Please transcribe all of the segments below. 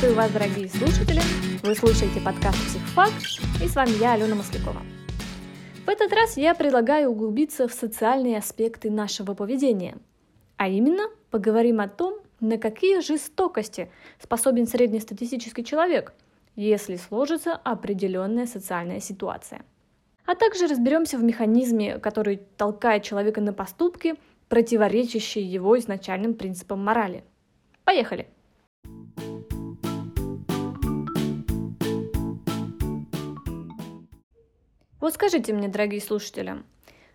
Приветствую вас, дорогие слушатели! Вы слушаете подкаст «Психфак» и с вами я, Алена Маслякова. В этот раз я предлагаю углубиться в социальные аспекты нашего поведения, а именно поговорим о том, на какие жестокости способен среднестатистический человек, если сложится определенная социальная ситуация. А также разберемся в механизме, который толкает человека на поступки, противоречащие его изначальным принципам морали. Поехали! Вот скажите мне, дорогие слушатели,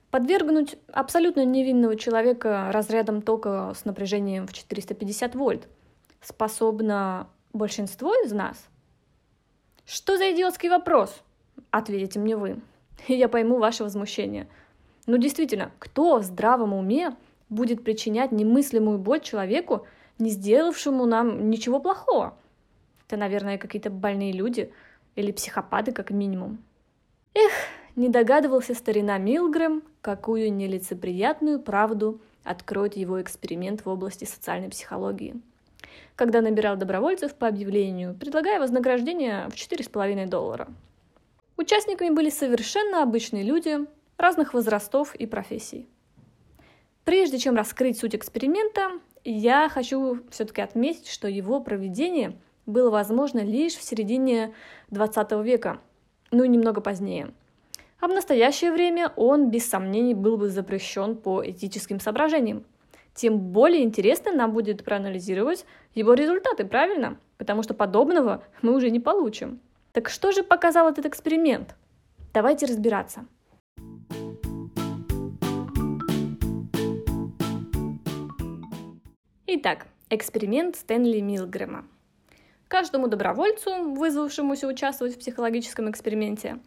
подвергнуть абсолютно невинного человека разрядом тока с напряжением в 450 вольт способно большинство из нас? Что за идиотский вопрос? Ответите мне вы. И я пойму ваше возмущение. Ну действительно, кто в здравом уме будет причинять немыслимую боль человеку, не сделавшему нам ничего плохого? Это, наверное, какие-то больные люди или психопаты, как минимум. Эх, не догадывался старина Милгрэм, какую нелицеприятную правду откроет его эксперимент в области социальной психологии. Когда набирал добровольцев по объявлению, предлагая вознаграждение в 4,5 доллара. Участниками были совершенно обычные люди разных возрастов и профессий. Прежде чем раскрыть суть эксперимента, я хочу все-таки отметить, что его проведение было возможно лишь в середине 20 века, ну и немного позднее. А в настоящее время он, без сомнений, был бы запрещен по этическим соображениям. Тем более интересно нам будет проанализировать его результаты, правильно? Потому что подобного мы уже не получим. Так что же показал этот эксперимент? Давайте разбираться. Итак, эксперимент Стэнли Милгрэма. Каждому добровольцу, вызвавшемуся участвовать в психологическом эксперименте,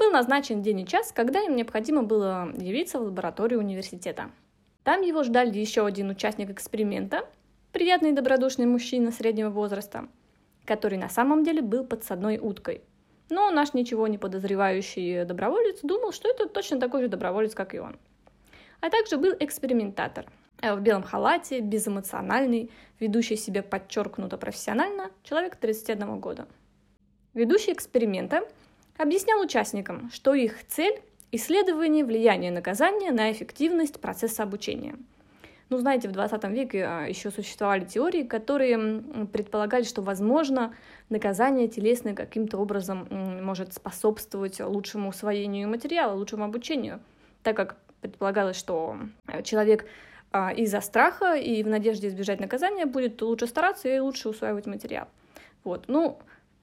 был назначен день и час, когда им необходимо было явиться в лабораторию университета. Там его ждали еще один участник эксперимента, приятный и добродушный мужчина среднего возраста, который на самом деле был подсадной уткой. Но наш ничего не подозревающий доброволец думал, что это точно такой же доброволец, как и он. А также был экспериментатор – Э, в белом халате, безэмоциональный, ведущий себя подчеркнуто профессионально, человек 31 года. Ведущий эксперимента объяснял участникам, что их цель – исследование влияния наказания на эффективность процесса обучения. Ну, знаете, в 20 веке а, еще существовали теории, которые предполагали, что, возможно, наказание телесное каким-то образом может способствовать лучшему усвоению материала, лучшему обучению, так как предполагалось, что человек а, из-за страха и в надежде избежать наказания будет лучше стараться и лучше усваивать материал. Вот. Ну,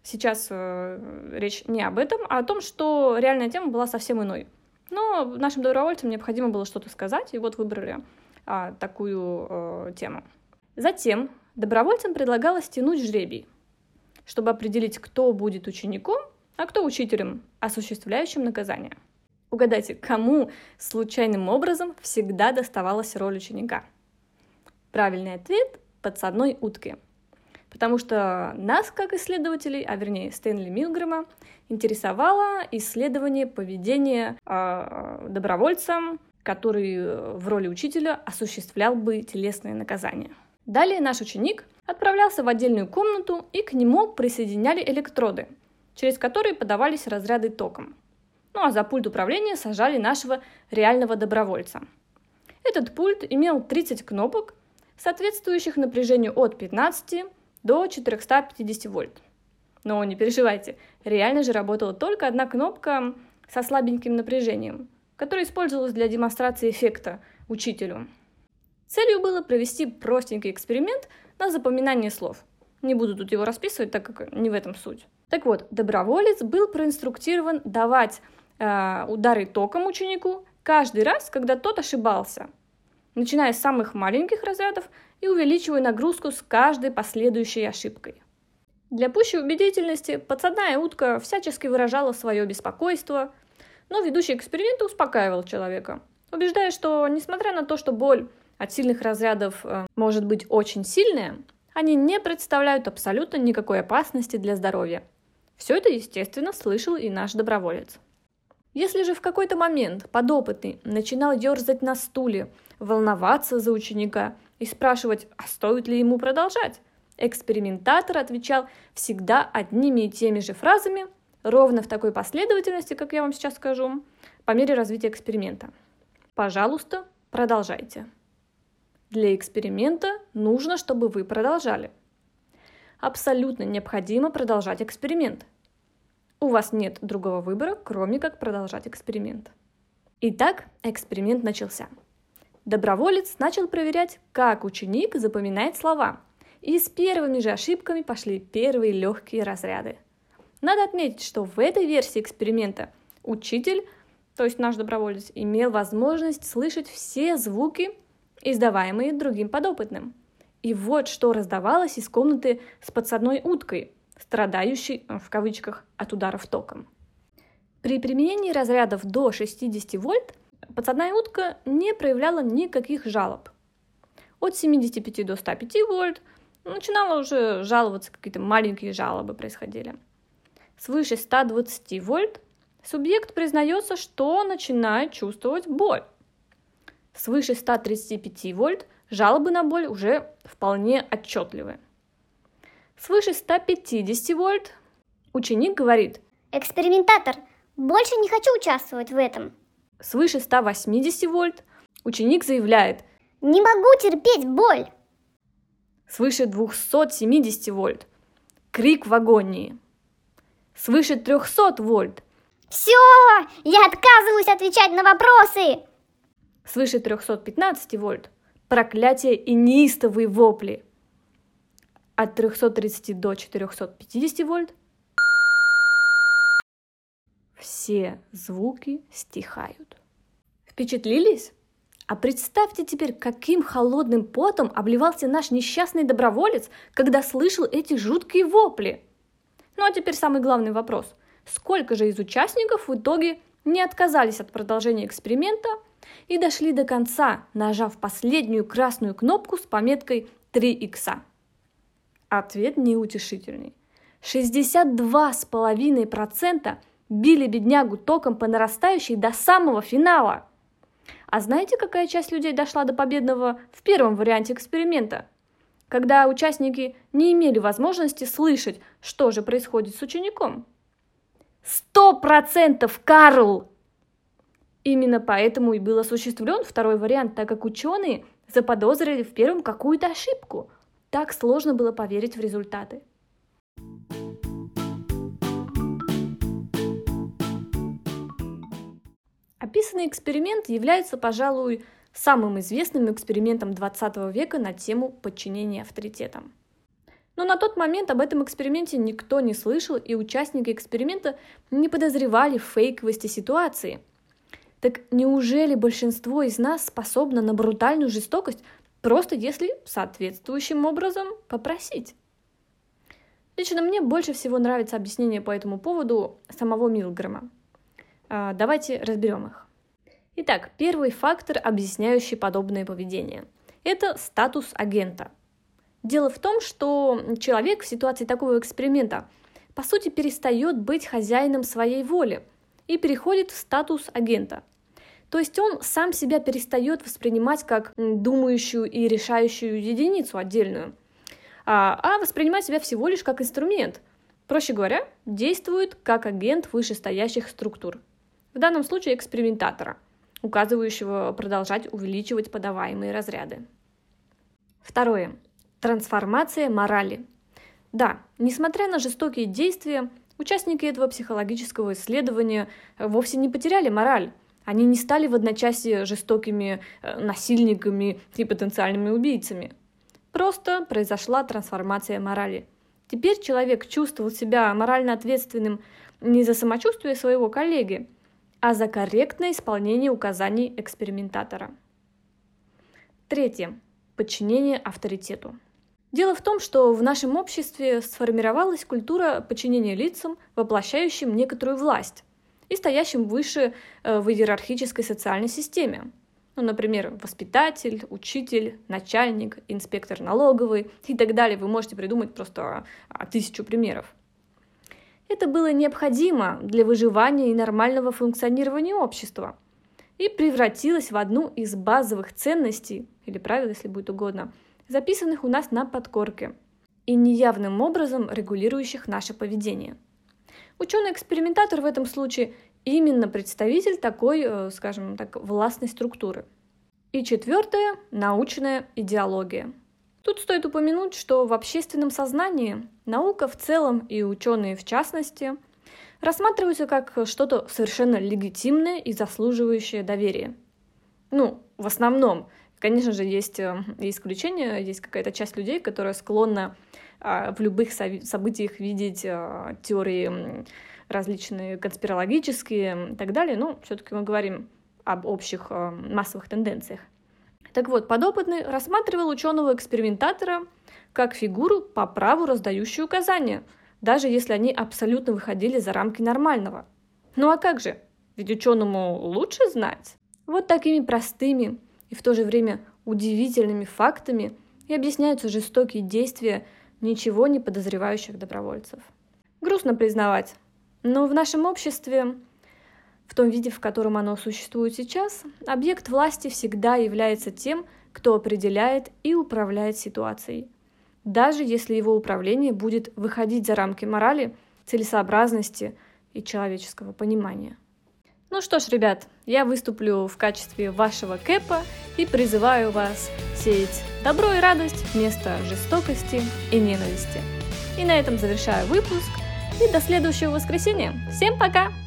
сейчас э, речь не об этом, а о том, что реальная тема была совсем иной. Но нашим добровольцам необходимо было что-то сказать, и вот выбрали а, такую э, тему. Затем добровольцам предлагалось тянуть жребий, чтобы определить, кто будет учеником, а кто учителем, осуществляющим наказание. Угадайте, кому случайным образом всегда доставалась роль ученика? Правильный ответ – подсадной утке. Потому что нас, как исследователей, а вернее Стэнли Милгрэма, интересовало исследование поведения э, добровольца, который в роли учителя осуществлял бы телесное наказание. Далее наш ученик отправлялся в отдельную комнату, и к нему присоединяли электроды, через которые подавались разряды током – ну а за пульт управления сажали нашего реального добровольца. Этот пульт имел 30 кнопок, соответствующих напряжению от 15 до 450 вольт. Но не переживайте, реально же работала только одна кнопка со слабеньким напряжением, которая использовалась для демонстрации эффекта учителю. Целью было провести простенький эксперимент на запоминание слов. Не буду тут его расписывать, так как не в этом суть. Так вот, доброволец был проинструктирован давать э, удары током ученику каждый раз, когда тот ошибался, начиная с самых маленьких разрядов и увеличивая нагрузку с каждой последующей ошибкой. Для пущей убедительности подсадная утка всячески выражала свое беспокойство, но ведущий эксперимента успокаивал человека, убеждая, что несмотря на то, что боль от сильных разрядов э, может быть очень сильная, они не представляют абсолютно никакой опасности для здоровья. Все это, естественно, слышал и наш доброволец. Если же в какой-то момент подопытный начинал ерзать на стуле, волноваться за ученика и спрашивать, а стоит ли ему продолжать, экспериментатор отвечал всегда одними и теми же фразами, ровно в такой последовательности, как я вам сейчас скажу, по мере развития эксперимента. Пожалуйста, продолжайте. Для эксперимента нужно, чтобы вы продолжали. Абсолютно необходимо продолжать эксперимент. У вас нет другого выбора, кроме как продолжать эксперимент. Итак, эксперимент начался. Доброволец начал проверять, как ученик запоминает слова. И с первыми же ошибками пошли первые легкие разряды. Надо отметить, что в этой версии эксперимента учитель, то есть наш доброволец, имел возможность слышать все звуки, издаваемые другим подопытным. И вот что раздавалось из комнаты с подсадной уткой, страдающей, в кавычках, от ударов током. При применении разрядов до 60 вольт подсадная утка не проявляла никаких жалоб. От 75 до 105 вольт начинала уже жаловаться, какие-то маленькие жалобы происходили. Свыше 120 вольт субъект признается, что начинает чувствовать боль. Свыше 135 вольт жалобы на боль уже вполне отчетливы. Свыше 150 вольт ученик говорит «Экспериментатор, больше не хочу участвовать в этом». Свыше 180 вольт ученик заявляет «Не могу терпеть боль». Свыше 270 вольт крик в агонии. Свыше 300 вольт Все, я отказываюсь отвечать на вопросы. Свыше 315 вольт проклятие и неистовые вопли. От 330 до 450 вольт все звуки стихают. Впечатлились? А представьте теперь, каким холодным потом обливался наш несчастный доброволец, когда слышал эти жуткие вопли. Ну а теперь самый главный вопрос. Сколько же из участников в итоге не отказались от продолжения эксперимента и дошли до конца, нажав последнюю красную кнопку с пометкой 3 икса? Ответ неутешительный. 62,5% били беднягу током по нарастающей до самого финала. А знаете, какая часть людей дошла до победного в первом варианте эксперимента? Когда участники не имели возможности слышать, что же происходит с учеником. Сто процентов, Карл! Именно поэтому и был осуществлен второй вариант, так как ученые заподозрили в первом какую-то ошибку. Так сложно было поверить в результаты. Описанный эксперимент является, пожалуй, самым известным экспериментом 20 века на тему подчинения авторитетам. Но на тот момент об этом эксперименте никто не слышал, и участники эксперимента не подозревали фейковости ситуации. Так неужели большинство из нас способно на брутальную жестокость, просто если соответствующим образом попросить? Лично мне больше всего нравится объяснение по этому поводу самого Милгрэма. А, давайте разберем их. Итак, первый фактор, объясняющий подобное поведение, это статус агента. Дело в том, что человек в ситуации такого эксперимента по сути перестает быть хозяином своей воли и переходит в статус агента. То есть он сам себя перестает воспринимать как думающую и решающую единицу отдельную, а, а воспринимать себя всего лишь как инструмент. Проще говоря, действует как агент вышестоящих структур в данном случае экспериментатора, указывающего продолжать увеличивать подаваемые разряды. Второе. Трансформация морали. Да, несмотря на жестокие действия, участники этого психологического исследования вовсе не потеряли мораль. Они не стали в одночасье жестокими э, насильниками и потенциальными убийцами. Просто произошла трансформация морали. Теперь человек чувствовал себя морально ответственным не за самочувствие своего коллеги, а за корректное исполнение указаний экспериментатора. Третье. Подчинение авторитету. Дело в том, что в нашем обществе сформировалась культура подчинения лицам, воплощающим некоторую власть и стоящим выше э, в иерархической социальной системе. Ну, например, воспитатель, учитель, начальник, инспектор налоговый и так далее. Вы можете придумать просто а, тысячу примеров. Это было необходимо для выживания и нормального функционирования общества и превратилось в одну из базовых ценностей, или правил, если будет угодно, записанных у нас на подкорке. и неявным образом регулирующих наше поведение. Ученый-экспериментатор в этом случае именно представитель такой, э, скажем так, властной структуры. И четвертое – научная идеология. Тут стоит упомянуть, что в общественном сознании наука в целом и ученые в частности рассматриваются как что-то совершенно легитимное и заслуживающее доверия. Ну, в основном. Конечно же, есть э, исключения, есть какая-то часть людей, которая склонна а, в любых событиях видеть а, теории различные конспирологические и так далее, но все-таки мы говорим об общих а, массовых тенденциях. Так вот, подопытный рассматривал ученого-экспериментатора как фигуру по праву раздающую указания, даже если они абсолютно выходили за рамки нормального. Ну а как же? Ведь ученому лучше знать. Вот такими простыми и в то же время удивительными фактами и объясняются жестокие действия ничего не подозревающих добровольцев. Грустно признавать, но в нашем обществе, в том виде, в котором оно существует сейчас, объект власти всегда является тем, кто определяет и управляет ситуацией, даже если его управление будет выходить за рамки морали, целесообразности и человеческого понимания. Ну что ж, ребят, я выступлю в качестве вашего кэпа и призываю вас сеять добро и радость вместо жестокости и ненависти. И на этом завершаю выпуск. И до следующего воскресенья. Всем пока!